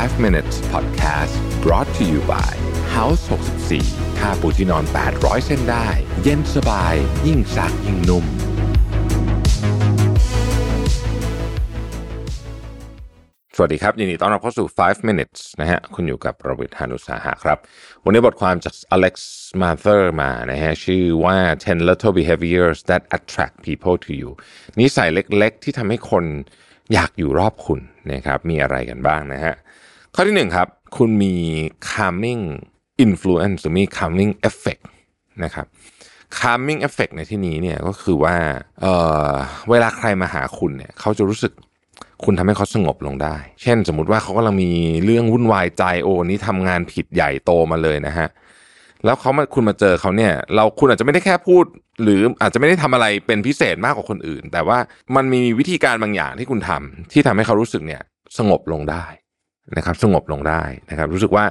5 minutes podcast brought to you by House 64ค่าปูที่นอน 800 เส้นได้ เย็นสบาย ยิ่งซักยิ่งนุ่ม สวัสดีครับ ยินดีต้อนรับเข้าสู่ 5 minutes นะฮะ คุณอยู่กับประวิทยานุสาหะครับ วันนี้บทความจาก Alex Mather มานะฮะ ชื่อว่า 10 little behaviors that attract people to you นิสัยเล็กๆ ที่ทำให้คน อยากอยู่รอบคุณนะครับมีอะไรกันบ้างนะฮะข้อที่หนึ่งครับ คุณมี calming influence หรือมี calming effect นะครับ calming effect ในที่นี้เนี่ยก็คือว่าเออเวลาใครมาหาคุณเนี่ยเขาจะรู้สึกคุณทำให้เขาสงบลงได้ เช่น สมมติว่าเขากำลังมีเรื่องวุ่นวายใจโอ้นี่ทำงานผิดใหญ่โตมาเลยนะฮะ แล้วเขามาคุณมาเจอเขาเนี่ย เราคุณอาจจะไม่ได้แค่พูด หรืออาจจะไม่ได้ทำอะไรเป็นพิเศษมากกว่าคนอื่น แต่ว่ามันมีวิธีการบางอย่างที่คุณทำที่ทำให้เขารู้สึกเนี่ย สงบลงได้นะครับ สงบลงได้นะครับ รู้สึกว่า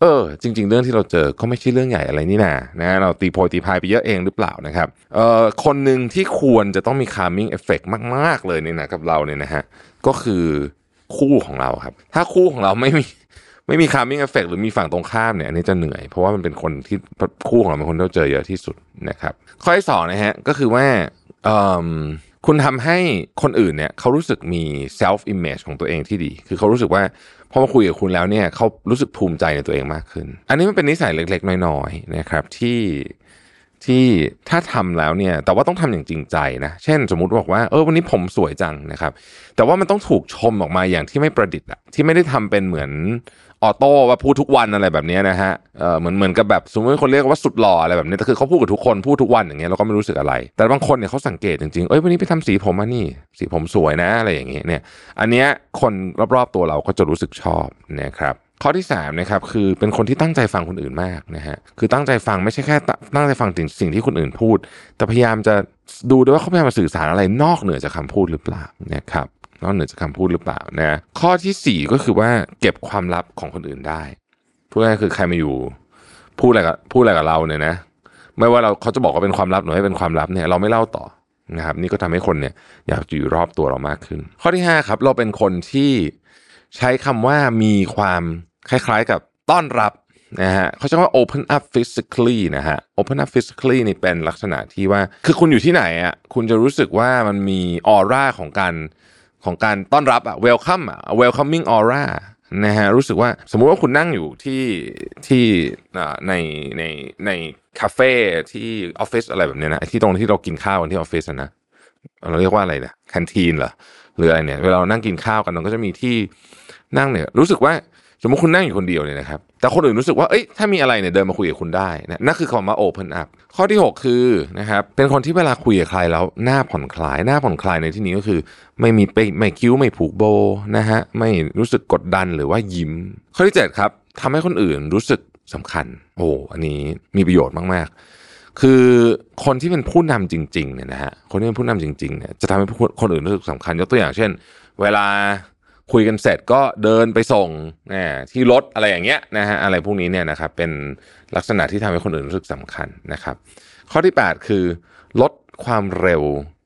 เออ จริง ๆ เรื่องที่เราเจอก็ไม่ใช่เรื่องใหญ่อะไรนี่นานะเราตีโพยตีพายไปเยอะเองหรือเปล่านะครับเอ่อคนหนึ่งที่ควรจะต้องมี calming effect มาก ๆ เลยเนี่ยนะกับเราเนี่ยนะฮะก็คือคู่ของเราครับ ถ้าคู่ของเราไม่มี ไม่มี calming effect หรือมีฝั่งตรงข้ามเนี่ยอันนี้จะเหนื่อย เพราะว่ามันเป็นคนที่คู่ของเราเป็นคนที่เราเจอเยอะที่สุดนะครับ ข้อที่สองนะฮะก็คือว่าคุณทำให้คนอื่นเนี่ยเขารู้สึกมี self image ของตัวเองที่ดี คือเขารู้สึกว่าพอมาคุยกับคุณแล้วเนี่ยเขารู้สึกภูมิใจในตัวเองมากขึ้น อันนี้มันเป็นนิสัยเล็ก ๆ น้อยๆนะครับที่ที่ถ้าทำแล้วเนี่ย แต่ว่าต้องทำอย่างจริงใจนะ เช่น สมมุติบอกว่าเออวันนี้ผมสวยจังนะครับ แต่ว่ามันต้องถูกชมออกมาอย่างที่ไม่ประดิษฐ์อะที่ไม่ได้ทำเป็นเหมือน ออโต้ว่าพูดทุกวันอะไรแบบนี้นะฮะเออเหมือนเหมือนกับแบบสมมติคนเรียกว่าสุดหล่ออะไรแบบนี้แต่คือเขาพูดกับทุกคนพูดทุกวันอย่างเงี้ยเราก็ไม่รู้สึกอะไร แต่บางคนเนี่ยเขาสังเกตจริงๆเอ้ยวันนี้ไปทำสีผมมานี่ สีผมสวยนะอะไรอย่างเงี้ยเนี่ย อันเนี้ยคนรอบๆตัวเราก็จะรู้สึกชอบนะครับข้อที่3นะครับคือเป็นคนที่ตั้งใจฟังคนอื่นมากนะฮะคือตั้งใจฟังไม่ใช่แค่ตั้งใจฟังถึงสิ่งที่คนอื่นพูด แต่พยายามจะดูด้วยว่าเขาพยายามมาสื่อสารอะไรนอกเหนือจากคำพูดหรือเปล่านะครับ นอกเหนือจากคำพูดหรือเปล่านะข้อทีสี่ 4 ก็คือว่าเก็บความลับของคนอื่นได้พูดง่ายคือใครมาอยู่ พูดอะไรกับพูดอะไรกับเราเนี่ยนะ ไม่ว่าเราเขาจะบอกว่าเป็นความลับหรือไม่เป็นความลับเนี่ยเราไม่เล่าต่อนะครับ นี่ก็ทำให้คนเนี่ยอยากอยู่รอบตัวเรามากขึ้น ข้อที่ 5 ครับ เราเป็นคนที่ใช้คำว่ามีความคล้ายๆกับต้อนรับนะฮะเขาใช้ว่า open up physically นะฮะ open up physically นี่เป็นลักษณะที่ว่า คือคุณอยู่ที่ไหนอะคุณจะรู้สึกว่ามันมีออร่าของการ ของการต้อนรับอะ welcome อะ welcoming aura นะฮะรู้สึกว่าสมมุติว่าคุณนั่งอยู่ที่ที่ในในในคาเฟ่ที่ออฟฟิศอะไรแบบเนี้ยนะที่ตรงที่เรากินข้าวกันที่ออฟฟิศนะเราเรียกว่าอะไรนะแคนทีนเหรอหรืออะไรเนี่ยเวลาเรานั่งกินข้าวกันเราก็จะมีที่นั่งเนี่ย รู้สึกว่า สมมติคุณนั่งอยู่คนเดียวเนี่ยนะครับ แต่คนอื่นรู้สึกว่า เอ้ย ถ้ามีอะไรเนี่ยเดินมาคุยกับคุณได้นะนั่นคือคำว่า open up ข้อที่ 6 คือนะครับ เป็นคนที่เวลาคุยกับใครแล้วหน้าผ่อนคลาย หน้าผ่อนคลายในที่นี้ก็คือ ไม่มีไปไม่คิ้วไม่ผูกโบนะฮะ ไม่รู้สึกกดดันหรือว่ายิ้ม ข้อที่ 7 ครับทำให้คนอื่นรู้สึกสำคัญ โอ้ อันนี้มีประโยชน์มากๆ คือคนที่เป็นผู้นำจริงๆเนี่ยนะฮะ คนที่เป็นผู้นำจริงๆเนี่ยจะทำให้คนอื่นรู้สึกสำคัญ ยกตัวอย่างเช่น เวลา คุยกันเสร็จก็เดินไปส่งนะที่รถอะไรอย่างเงี้ยนะฮะอะไรพวกนี้เนี่ยนะครับเป็นลักษณะที่ทำให้คนอื่นรู้สึกสำคัญนะครับ ข้อที่ 8 คือ ลดความเร็ว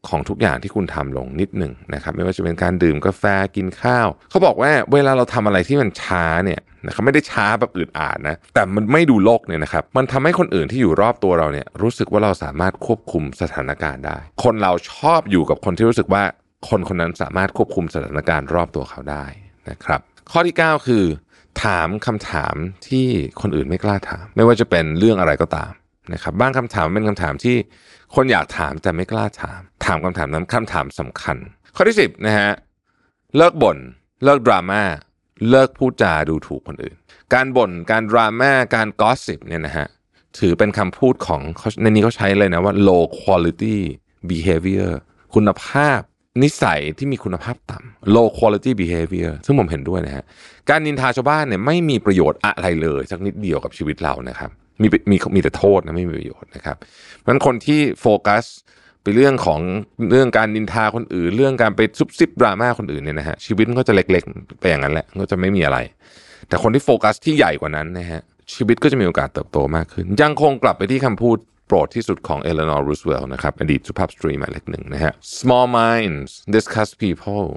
ของทุกอย่างที่คุณทำลงนิดหนึ่งนะครับ ไม่ว่าจะเป็นการดื่มกาแฟกินข้าว เขาบอกว่าเวลาเราทำอะไรที่มันช้าเนี่ยนะครับไม่ได้ช้าแบบอืดอาดนะ แต่มันไม่ดูโลกเนี่ยนะครับ มันทำให้คนอื่นที่อยู่รอบตัวเราเนี่ยรู้สึกว่าเราสามารถควบคุมสถานการณ์ได้ คนเราชอบอยู่กับคนที่รู้สึกว่า คนคนนั้นสามารถควบคุมสถานการณ์รอบตัวเขาได้นะครับ ข้อที่ 9 คือ ถามคำถามที่คนอื่นไม่กล้าถาม ไม่ว่าจะเป็นเรื่องอะไรก็ตามนะครับบางคำถามเป็นคำถามที่คนอยากถามแต่ไม่กล้าถาม ถามคำถามนั้นคำถามสำคัญ ข้อที่ 10นะฮะเลิกบ่นเลิกดราม่าเลิกพูดจาดูถูกคนอื่น การบ่นการดราม่าการกอสซิปเนี่ยนะฮะถือเป็นคำพูดของในนี้เขาใช้เลยนะว่า low quality behavior คุณภาพ นิสัยที่มีคุณภาพต่ำ low quality behavior ซึ่งผมเห็นด้วยนะฮะ การนินทาชาวบ้านเนี่ยไม่มีประโยชน์อะไรเลยสักนิดเดียวกับชีวิตเรานะครับ มีมีมีแต่โทษนะไม่มีประโยชน์นะครับเพราะฉะนั้นคนที่โฟกัสไปเรื่องของเรื่องการนินทาคนอื่น เรื่องการไปซุบซิบดราม่าคนอื่นเนี่ยนะฮะชีวิตมันก็จะเล็กๆ ไปอย่างนั้นแหละก็จะไม่มีอะไร แต่คนที่โฟกัสที่ใหญ่กว่านั้นนะฮะชีวิตก็จะมีโอกาสเติบโตมากขึ้น ยังคงกลับไปที่คำพูด โปรดที่สุดของเอเลนอร์รูสเวลล์นะครับอดีตสุภาพสตรีหมายเลขหนึ่งนะฮะ small minds discuss people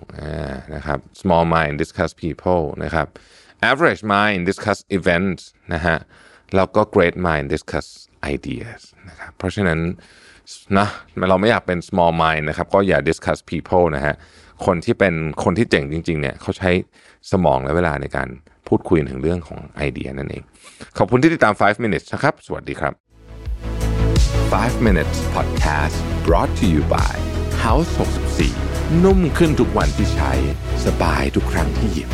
นะครับ small mind discuss people นะครับ average mind discuss events นะฮะแล้วก็ great mind discuss ideas นะครับเพราะฉะนั้นนะเราไม่อยากเป็น small mind นะครับก็อย่า discuss people นะฮะคนที่เป็นคนที่เจ๋งจริงๆเนี่ยเขาใช้สมองและเวลาในการพูดคุยถึงเรื่องของไอเดียนั่นเอง ขอบคุณที่ติดตาม 5 minutes นะครับ สวัสดีครับ 5 minutes podcast brought to you by House 64 นุ่มขึ้นทุกวันที่ใช้ สบายทุกครั้งที่หยิบ